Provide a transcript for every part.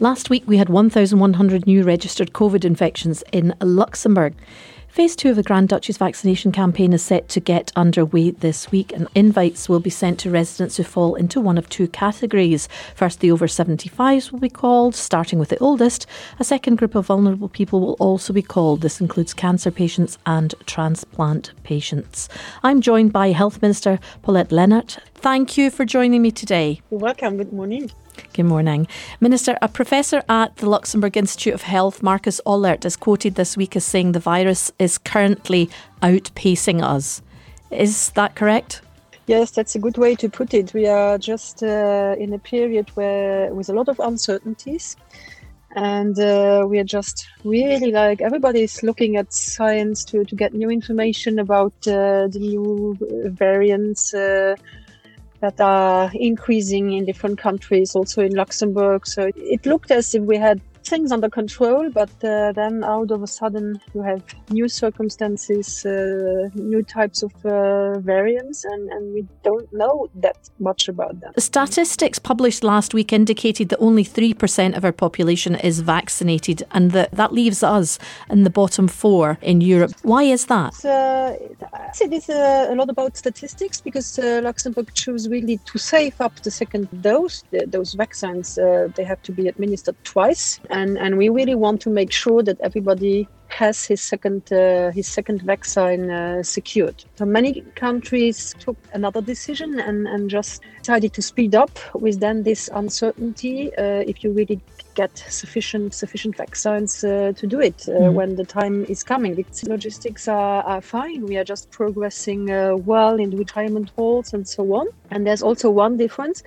Last week, we had 1,100 new registered COVID infections in Luxembourg. Phase two of the Grand Duchy's vaccination campaign is set to get underway this week, and invites will be sent to residents who fall into one of two categories. First, the over 75s will be called, starting with the oldest. A second group of vulnerable people will also be called. This includes cancer patients and transplant patients. I'm joined by Health Minister Paulette Lenert. Thank you for joining me today. Welcome. Good morning. Good morning. Minister, a professor at the Luxembourg Institute of Health, Markus Ollert, is quoted this week as saying the virus is currently outpacing us. Is that correct? Yes, that's a good way to put it. We are just uh, in a period where, with a lot of uncertainties, and uh, we are just really like everybody is looking at science to, to get new information about uh, the new variants uh, that are increasing in different countries, also in Luxembourg. So it looked as if we had things under control, but uh, then out of a sudden you have new circumstances, uh, new types of uh, variants, and, and we don't know that much about them. The statistics published last week indicated that only 3% of our population is vaccinated, and that, that leaves us in the bottom four in Europe. Why is that? Uh, it is uh, a lot about statistics because uh, Luxembourg chose really to save up the second dose. The, those vaccines, they have to be administered twice and and we really want to make sure that everybody has his second uh, his second vaccine uh, secured. So many countries took another decision and, and just decided to speed up with then this uncertainty uh, if you really get sufficient sufficient vaccines uh, to do it mm. when the time is coming. The logistics are, are fine. We are just progressing uh, well in the retirement halls and so on. And there's also one difference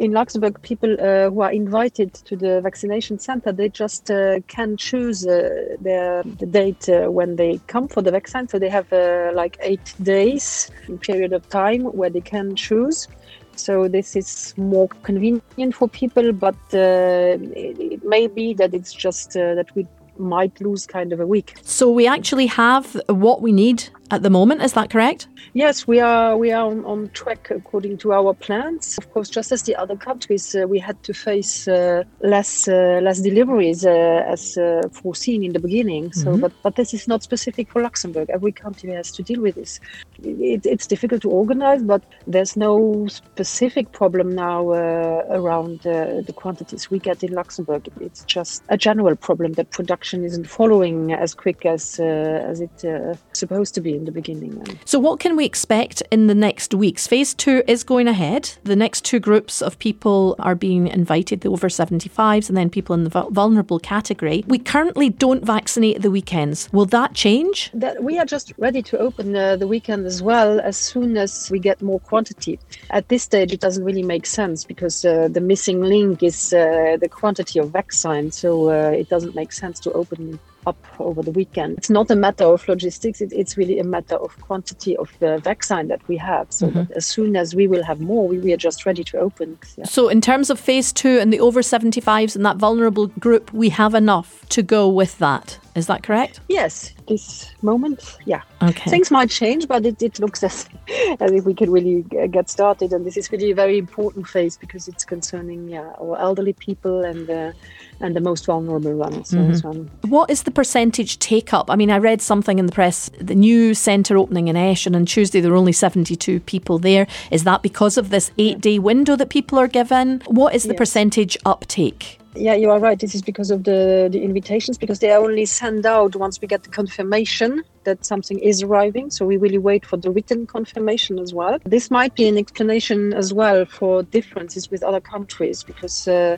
in Luxembourg, people uh, who are invited to the vaccination center, they just uh, can choose uh, their, the date uh, when they come for the vaccine. So they have uh, like eight days period of time where they can choose. So this is more convenient for people, but uh, it, it, may be that it's just that we might lose kind of a week. So we actually have what we need at the moment. Is that correct? Yes, we are. We are on, on track according to our plans. Of course, just as the other countries, uh, we had to face uh, less uh, less deliveries uh, as uh, foreseen in the beginning. So, mm-hmm. but but this is not specific for Luxembourg. Every country has to deal with this. It, it's difficult to organize, but there's no specific problem now uh, around the quantities we get in Luxembourg. It's just a general problem that production isn't following as quick as as it's supposed to be in the beginning. Then. So, what can we expect in the next weeks? Phase two is going ahead. The next two groups of people are being invited the over 75s and then people in the vulnerable category. We currently don't vaccinate at the weekends. Will that change? That we are just ready to open uh, the weekend as well as soon as we get more quantity. At this stage, it doesn't really make sense because uh, the missing link is uh, the quantity of vaccine. So, uh, it doesn't make sense to open up over the weekend. It's not a matter of logistics, it, it's really a matter of quantity of the vaccine that we have. So mm-hmm. as soon as we will have more, we, we are just ready to open. Yeah. So, in terms of phase two and the over 75s and that vulnerable group, we have enough to go with that. Is that correct? Yes, this moment, yeah. Okay. Things might change, but it, it looks as, as if we can really get started. And this is really a very important phase because it's concerning yeah, our elderly people and uh, and the most vulnerable ones. Mm-hmm. What is the percentage take up? I mean, I read something in the press, the new centre opening in Esch, and on Tuesday there were only 72 people there. Is that because of this eight day window that people are given? What is the yes. percentage uptake? Yeah, you are right. This is because of the, the invitations, because they only send out once we get the confirmation that something is arriving. So we really wait for the written confirmation as well. This might be an explanation as well for differences with other countries, because uh,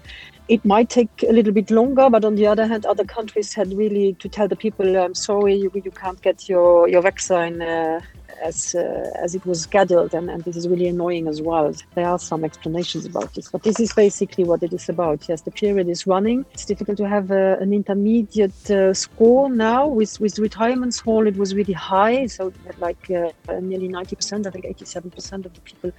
it might take a little bit longer, but on the other hand, other countries had really to tell the people, "I'm sorry, you, you can't get your your vaccine uh, as uh, as it was scheduled," and, and this is really annoying as well. There are some explanations about this, but this is basically what it is about. Yes, the period is running. It's difficult to have uh, an intermediate uh, score now. With with retirements hall, it was really high, so like uh, nearly 90%, I think 87% of the people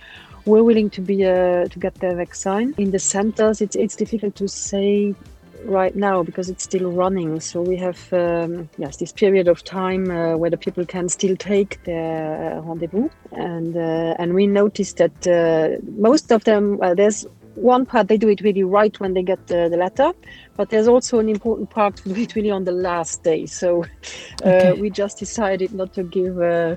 were willing to be uh, to get their vaccine. In the centers, it's it's difficult to say right now because it's still running. So we have um, yes this period of time uh, where the people can still take their rendezvous, and uh, and we noticed that uh, most of them well, there's one part they do it really right when they get the, the letter, but there's also an important part to do it really on the last day. So uh, okay. we just decided not to give. Uh,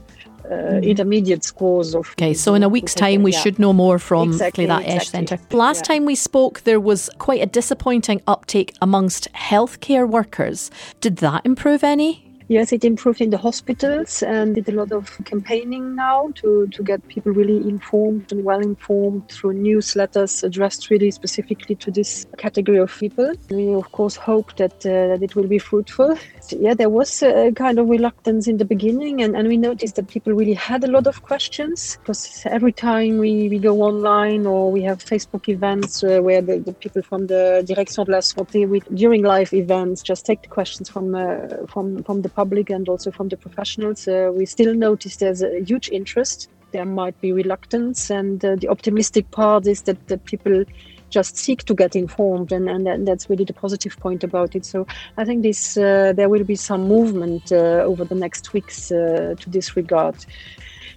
uh, intermediate scores of. Okay, so in a week's time, we yeah. should know more from exactly, that exactly. Esch Centre. Last yeah. time we spoke, there was quite a disappointing uptake amongst healthcare workers. Did that improve any? Yes, it improved in the hospitals and did a lot of campaigning now to, to get people really informed and well informed through newsletters addressed really specifically to this category of people. We of course hope that uh, that it will be fruitful. Yeah, there was a kind of reluctance in the beginning, and, and we noticed that people really had a lot of questions because every time we, we go online or we have Facebook events uh, where the, the, people from the Direction de la Santé we, during live events just take the questions from uh, from from the public and also from the professionals, uh, we still notice there's a huge interest. There might be reluctance, and uh, the optimistic part is that, that people just seek to get informed, and, and, that's really the positive point about it. So I think this uh, there will be some movement uh, over the next weeks uh, to this regard.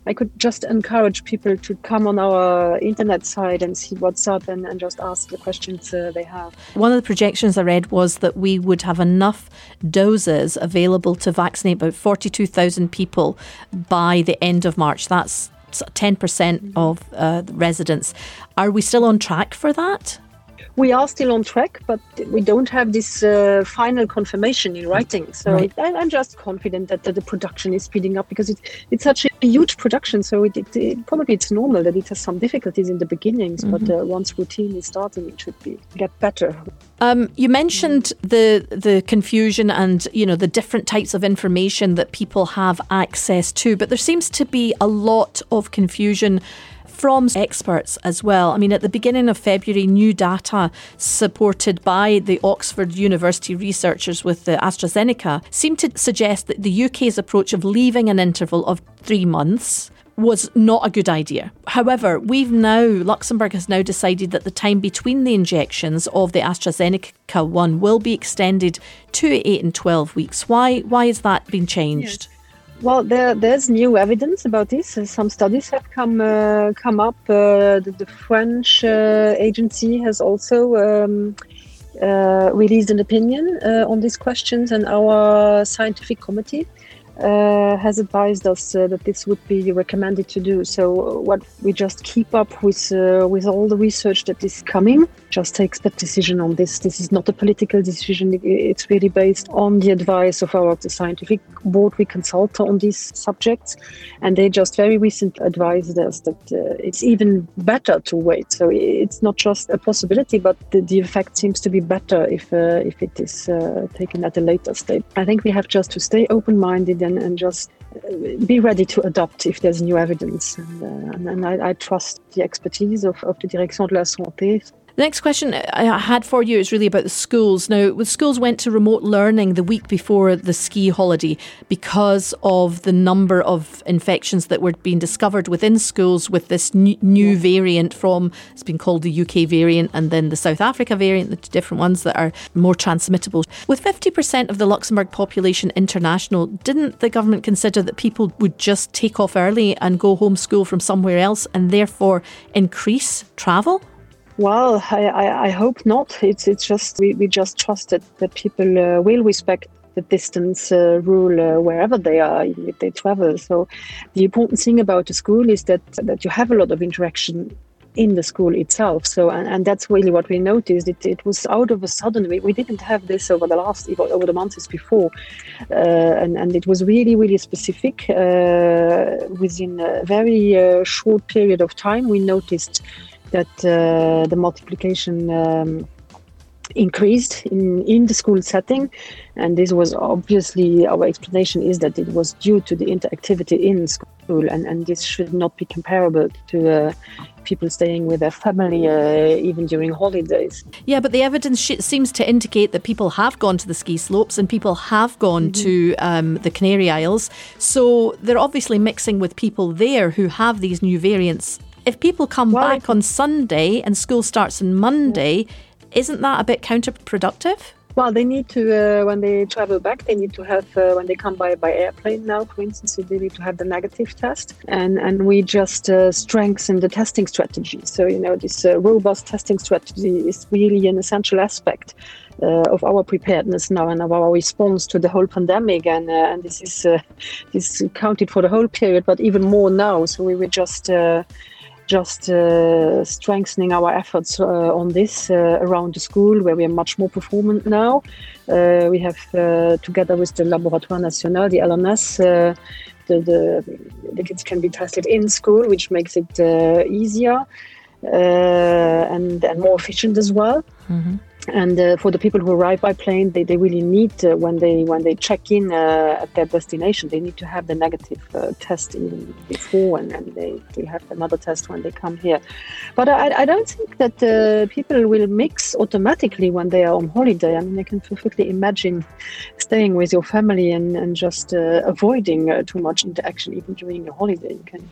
I could just encourage people to come on our internet site and see what's up and, and just ask the questions uh, they have. One of the projections I read was that we would have enough doses available to vaccinate about 42,000 people by the end of March. That's 10% mm-hmm. of uh, residents. Are we still on track for that? We are still on track, but we don't have this uh, final confirmation in writing. So right. I, am just confident that, that, the production is speeding up because it, it's such a huge production. So it, it, it, probably it's normal that it has some difficulties in the beginnings, mm-hmm. but uh, once routine is starting, it should be get better. Um, you mentioned the the confusion and you know the different types of information that people have access to, but there seems to be a lot of confusion from experts as well. I mean, at the beginning of February, new data supported by the Oxford University researchers with the AstraZeneca seemed to suggest that the UK's approach of leaving an interval of three months was not a good idea. However, we've now, Luxembourg has now decided that the time between the injections of the AstraZeneca one will be extended to 8 and 12 weeks. Why, why has that been changed? Yes. Well, there, there's new evidence about this. Some studies have come uh, come up. Uh, the, the, French uh, agency has also um, uh, released an opinion uh, on these questions, and our scientific committee uh, has advised us uh, that this would be recommended to do. So uh, what we just keep up with uh, with all the research that is coming, just takes that decision on this. This is not a political decision. It's really based on the advice of our scientific board we consult on these subjects, and they just very recently advised us that uh, it's even better to wait. So it's not just a possibility, but the, the effect seems to be better if uh, if it is taken at a later stage. I think we have just to stay open-minded and, and just uh, be ready to adopt if there's new evidence. And, uh, and, and I, I, trust the expertise of, of the Direction de la Santé the next question I had for you is really about the schools. Now, the schools went to remote learning the week before the ski holiday because of the number of infections that were being discovered within schools with this new variant from, it's been called the UK variant and then the South Africa variant, the two different ones that are more transmittable. With 50% of the Luxembourg population international, didn't the government consider that people would just take off early and go homeschool from somewhere else and therefore increase travel? Well, I, I, I, hope not. It's it's just we, we just trust that, people uh, will respect the distance uh, rule uh, wherever they are, if they travel. So the important thing about the school is that that you have a lot of interaction in the school itself. So and, and that's really what we noticed. It, it was out of a sudden. We, we didn't have this over the last over the months before, uh, and and it was really really specific. Uh, within a very uh, short period of time, we noticed that uh, the multiplication um, increased in, in the school setting. And this was obviously our explanation is that it was due to the interactivity in school. And, and this should not be comparable to uh, people staying with their family uh, even during holidays. Yeah, but the evidence seems to indicate that people have gone to the ski slopes and people have gone mm-hmm. to um, the Canary Isles. So they're obviously mixing with people there who have these new variants if people come well, back on Sunday and school starts on Monday, isn't that a bit counterproductive? Well, they need to uh, when they travel back. They need to have uh, when they come by by airplane now, for instance, they need to have the negative test, and and we just uh, strengthen the testing strategy. So you know this uh, robust testing strategy is really an essential aspect. Uh, of our preparedness now and of our response to the whole pandemic, and uh, and this is this counted for the whole period, but even more now. So we were just just uh, strengthening our efforts uh, on this uh, around the school where we are much more performant now. Uh, we have, uh, together with the Laboratoire National, the LNS, the, the, the, kids can be tested in school, which makes it easier and, and more efficient as well. Mm-hmm and uh, for the people who arrive by plane they, they really need uh, when they when they check in uh, at their destination they need to have the negative uh, test even before and, then they, they have another test when they come here. But i, I don't think that uh, people will mix automatically when they are on holiday. I mean i can perfectly imagine staying with your family and, and just uh, avoiding too much interaction even during a holiday. You can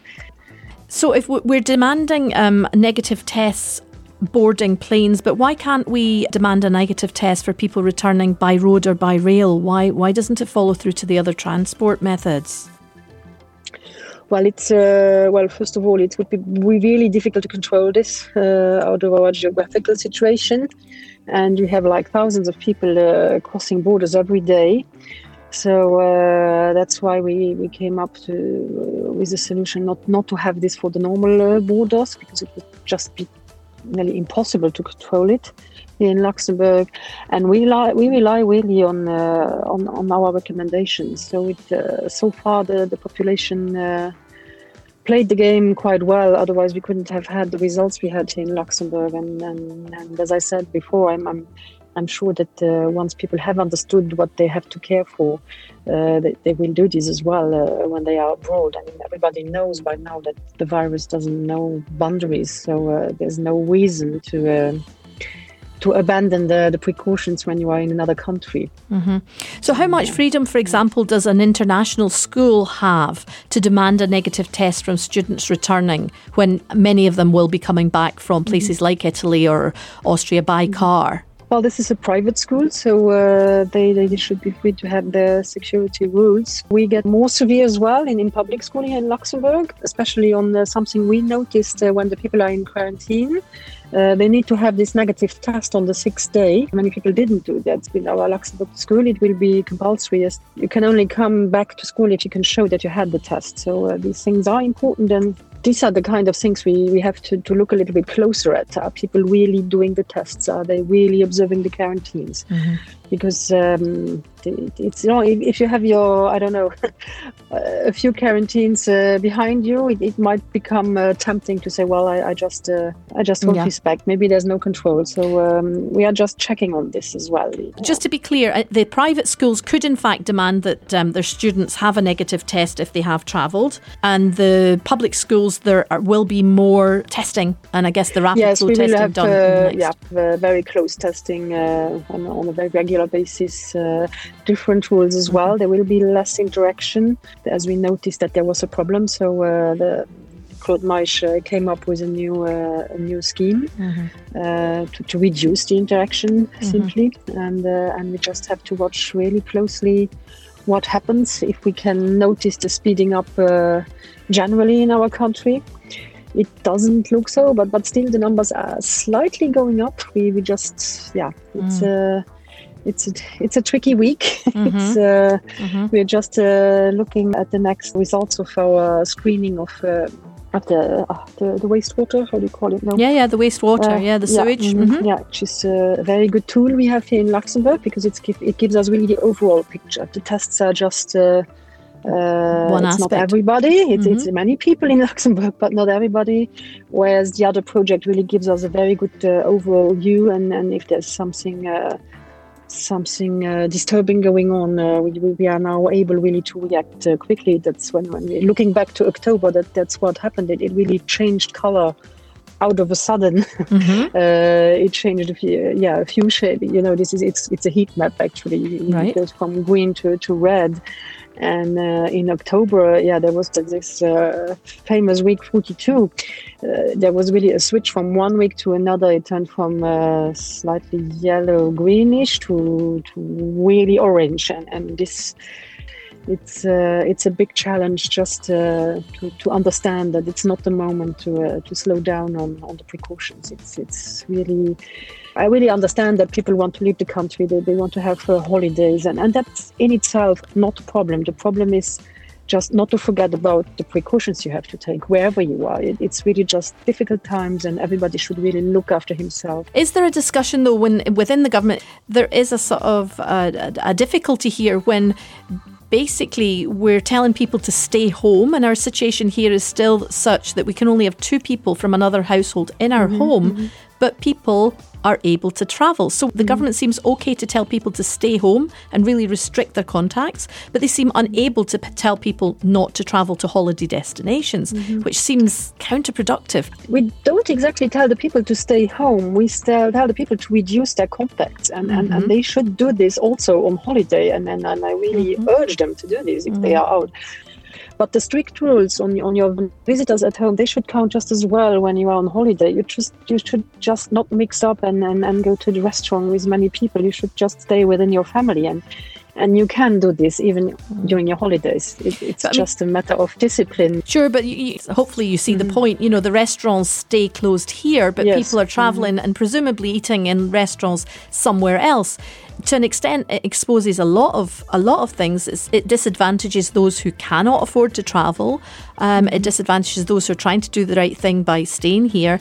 so, if we're demanding um, negative tests boarding planes, but why can't we demand a negative test for people returning by road or by rail? Why why doesn't it follow through to the other transport methods? Well, it's uh, well. First of all, it would be really difficult to control this uh, out of our geographical situation, and you have like thousands of people uh, crossing borders every day. So uh, that's why we, we came up to, uh, with a solution not, not to have this for the normal uh, borders because it would just be nearly impossible to control it in Luxembourg, and we rely we rely really on uh, on, on our recommendations. So it uh, so far the the population. Uh, played the game quite well otherwise we couldn't have had the results we had in Luxembourg and, and, and as I said before I'm, I'm I'm sure that uh, once people have understood what they have to care for, uh, they, they, will do this as well uh, when they are abroad. I mean, everybody knows by now that the virus doesn't know boundaries, so uh, there's no reason to uh, to abandon the, the precautions when you are in another country. Mm-hmm. So, how much freedom, for example, does an international school have to demand a negative test from students returning when many of them will be coming back from places mm-hmm. like Italy or Austria by mm-hmm. car? Well, this is a private school, so uh, they, they should be free to have their security rules. We get more severe as well in, in public school here in Luxembourg, especially on uh, something we noticed uh, when the people are in quarantine. Uh, they need to have this negative test on the sixth day. Many people didn't do that. In our Luxembourg school, it will be compulsory. You can only come back to school if you can show that you had the test. So uh, these things are important and these are the kind of things we, we have to, to look a little bit closer at. Are people really doing the tests? Are they really observing the quarantines? Mm-hmm. Because um, it's you know if, you have your I don't know a few quarantines uh, behind you, it, it might become uh, tempting to say, well, I, I just uh, I just won't yeah. back. Maybe there's no control. So um, we are just checking on this as well. Just to be clear, uh, the private schools could in fact demand that um, their students have a negative test if they have travelled, and the public schools there are, will be more testing, and I guess the rapid yes, flow testing have, done. Uh, yeah, very close testing uh, on, on, a very regular basis different rules as well. There will be less interaction, as we noticed that there was a problem. So uh, the Claude Meisch uh, came up with a new uh, a new scheme mm-hmm. uh, to, to, reduce the interaction mm-hmm. simply, and uh, and we just have to watch really closely what happens if we can notice the speeding up uh, generally in our country. It doesn't look so, but but still the numbers are slightly going up. We we just yeah, it's. Mm it's a, it's a tricky week. Mm-hmm. it's, uh, mm-hmm. We're just uh, looking at the next results of our screening of. Uh, of the, uh, the, the wastewater, how do you call it now? Yeah, yeah, the wastewater, uh, yeah, the sewage. Yeah, mm-hmm. yeah, which is a very good tool we have here in Luxembourg because it's it gives us really the overall picture. The tests are just uh, uh, One it's aspect. not everybody. It's, mm-hmm. it's, many people in Luxembourg, but not everybody. Whereas the other project really gives us a very good uh, overall view, and, and if there's something uh, something uh, disturbing going on, uh, we, we are now able really to react uh, quickly. That's when, when we're looking back to October, that that's what happened. It, it really changed color out of a sudden. Mm-hmm. Uh, it changed a few, yeah, a few shades. You know, this is it's it's a heat map actually. Right. It goes from green to, to red. And uh, in October, yeah, there was this uh, famous week 42. Uh, there was really a switch from one week to another. It turned from uh, slightly yellow greenish to, to really orange. And, and this it's uh, it's a big challenge just uh, to, to understand that it's not the moment to uh, to slow down on, on the precautions. It's it's really I really understand that people want to leave the country. They, they want to have uh, holidays, and, and that's in itself not a problem. The problem is just not to forget about the precautions you have to take wherever you are. It, it's really just difficult times, and everybody should really look after himself. Is there a discussion though when within the government there is a sort of uh, a difficulty here when basically we're telling people to stay home and our situation here is still such that we can only have two people from another household in our mm-hmm, home mm-hmm. But people are able to travel. So the mm. government seems okay to tell people to stay home and really restrict their contacts, but they seem unable to p- tell people not to travel to holiday destinations, mm-hmm. which seems counterproductive. We don't exactly tell the people to stay home. We tell the people to reduce their contacts, and, mm-hmm. and, and, mm-hmm. they should do this also on holiday. And, and, and I really mm-hmm. urge them to do this if they mm-hmm. are out. But the strict rules on, on your visitors at home, they should count just as well when you are on holiday. You just you should just not mix up and, and, and go to the restaurant with many people. You should just stay within your family and and you can do this even during your holidays. It, it's just a matter of discipline. Sure, but you, hopefully you see mm-hmm. the point. You know, the restaurants stay closed here, but yes. people are traveling mm-hmm. and presumably eating in restaurants somewhere else to an extent, it exposes a lot of a lot of things. It's, it disadvantages those who cannot afford to travel. Um, it mm-hmm. disadvantages those who are trying to do the right thing by staying here.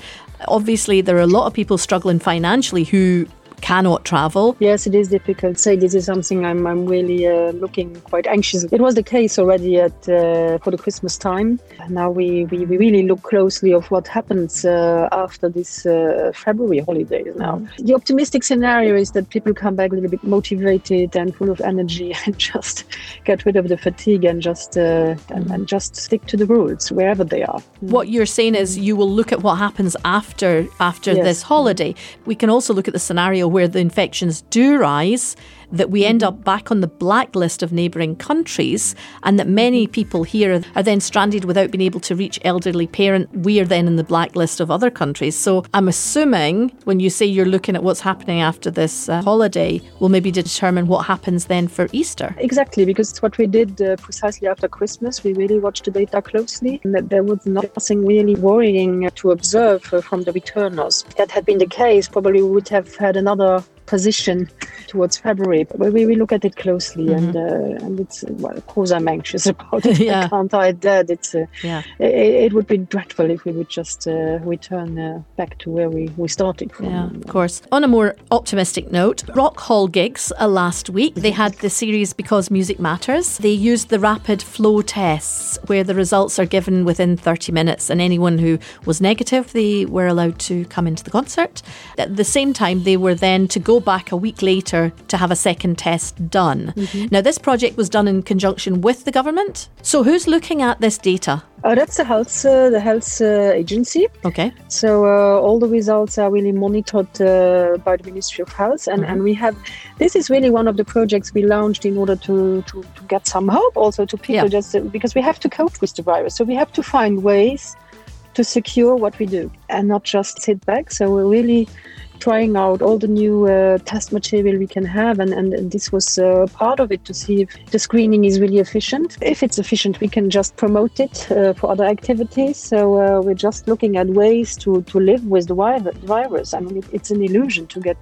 Obviously, there are a lot of people struggling financially who cannot travel. Yes, it is difficult. Say this is something I'm, I'm really uh, looking quite anxious. It was the case already at uh, for the Christmas time. Now we, we, we really look closely of what happens uh, after this uh, February holidays. Now the optimistic scenario is that people come back a little bit motivated and full of energy and just get rid of the fatigue and just uh, and, and, just stick to the rules wherever they are. What you're saying is you will look at what happens after after yes. this holiday. We can also look at the scenario where the infections do rise that we end up back on the blacklist of neighbouring countries, and that many people here are then stranded without being able to reach elderly parent. We are then in the blacklist of other countries. So I'm assuming when you say you're looking at what's happening after this uh, holiday, will maybe determine what happens then for Easter. Exactly, because it's what we did uh, precisely after Christmas. We really watched the data closely, and that there was nothing really worrying to observe uh, from the returners. If that had been the case, probably we would have had another position towards February. But we, we look at it closely, mm-hmm. and uh, and it's well, of course I'm anxious about it. yeah. I can't hide that. It's uh, yeah. It, it, would be dreadful if we would just uh, return uh, back to where we, we started from. Yeah, of course. On a more optimistic note, Rockhal gigs uh, last week they had the series because music matters. They used the rapid flow tests where the results are given within 30 minutes, and anyone who was negative they were allowed to come into the concert. At the same time, they were then to go back a week later to have a second test done. Mm-hmm. Now, this project was done in conjunction with the government. So, who's looking at this data? Uh, that's the health, uh, the health uh, agency. Okay. So uh, all the results are really monitored uh, by the Ministry of Health, and, mm-hmm. and we have. This is really one of the projects we launched in order to to, to get some hope also to people, yeah. just because we have to cope with the virus. So we have to find ways to secure what we do and not just sit back. So we're really trying out all the new uh, test material we can have and, and, and this was uh, part of it to see if the screening is really efficient. If it's efficient we can just promote it uh, for other activities. So uh, we're just looking at ways to, to live with the virus. I mean it, it's an illusion to get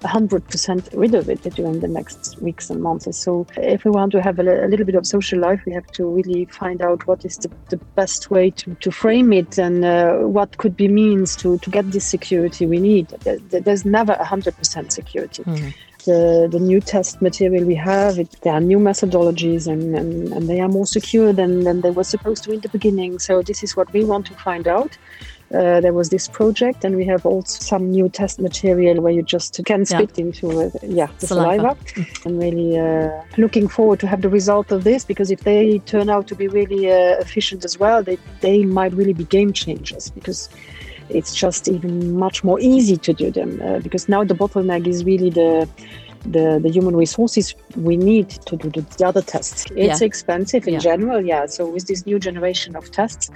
100% rid of it during the next weeks and months. So, if we want to have a, a, little bit of social life, we have to really find out what is the, the best way to, to frame it and uh, what could be means to, to get this security we need. There's never 100% security. Mm-hmm. The, the, new test material we have, it, there are new methodologies and, and, and, they are more secure than, than they were supposed to in the beginning. So, this is what we want to find out uh, there was this project, and we have also some new test material where you just can spit yeah. into uh, yeah the saliva. saliva. I'm really uh, looking forward to have the result of this because if they turn out to be really uh, efficient as well, they they might really be game changers because it's just even much more easy to do them uh, because now the bottleneck is really the the, the human resources we need to do the, the other tests. It's Yeah. expensive in Yeah. general, yeah. So with this new generation of tests,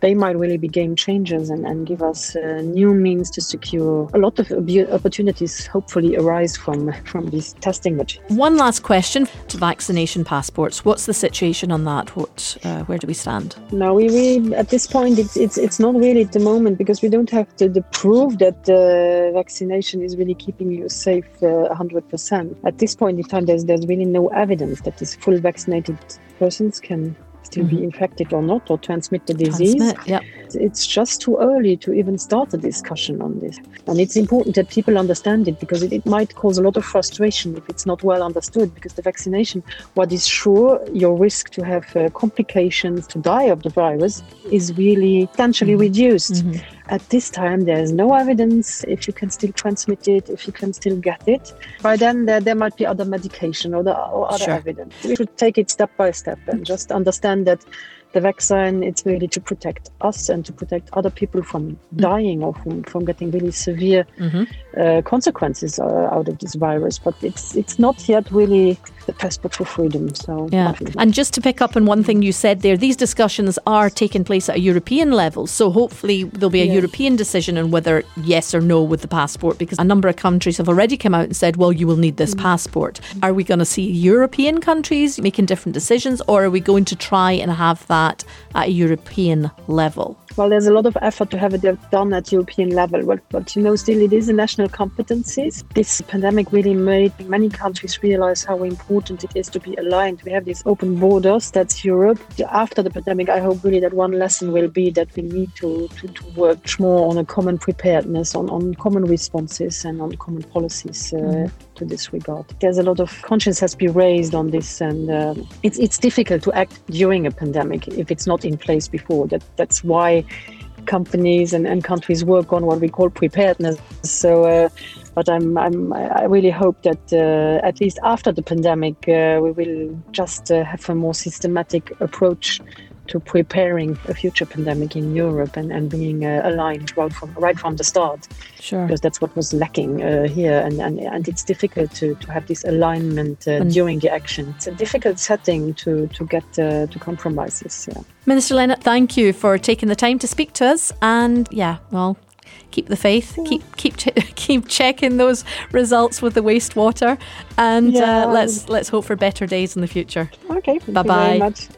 they might really be game changers and, and give us uh, new means to secure a lot of opportunities hopefully arise from from these testing machines. One last question to vaccination passports. What's the situation on that? What, uh, where do we stand? No, we, we at this point it's it's it's not really at the moment because we don't have the, the proof that the vaccination is really keeping you safe uh, percent. At this point in time, there's there's really no evidence that these full vaccinated persons can still be mm-hmm. infected or not or transmit the disease. Transmit, Yep. It's just too early to even start a discussion on this. And it's important that people understand it because it, it might cause a lot of frustration if it's not well understood. Because the vaccination, what is sure, your risk to have uh, complications, to die of the virus, is really substantially reduced. At this time, there's no evidence if you can still transmit it, if you can still get it. By then, there, there might be other medication or, the, or other Sure. evidence. We should take it step by step and just understand that the vaccine it's really to protect us and to protect other people from dying or from, from getting really severe uh, consequences uh, out of this virus. But it's it's not yet really the passport for freedom so Yeah. And just to pick up on one thing you said there, these discussions are taking place at a European level. So hopefully there'll be a Yes. European decision on whether yes or no with the passport because a number of countries have already come out and said, well, you will need this mm. passport. Are we going to see European countries making different decisions or are we going to try and have that at a European level? Well, there's a lot of effort to have it done at European level, but, but you know, still it is a national competencies. This pandemic really made many countries realize how important it is to be aligned. We have these open borders, that's Europe. After the pandemic, I hope really that one lesson will be that we need to, to, to work more on a common preparedness, on, on common responses, and on common policies. Uh, To this regard, there's a lot of conscience has been raised on this, and uh, it's it's difficult to act during a pandemic if it's not in place before. That that's why companies and, and countries work on what we call preparedness. So, uh, but I'm, I'm I really hope that uh, at least after the pandemic, uh, we will just uh, have a more systematic approach to preparing a future pandemic in Europe and, and being uh, aligned right from right from the start Sure. because that's what was lacking uh, here and, and and it's difficult to, to have this alignment uh, And- during the action it's a difficult setting to to get uh, to compromises yeah Minister Lenert, thank you for taking the time to speak to us. And yeah, well, keep the faith. Keep keep keep checking those results with the wastewater, and Yeah. uh, let's let's hope for better days in the future. okay very much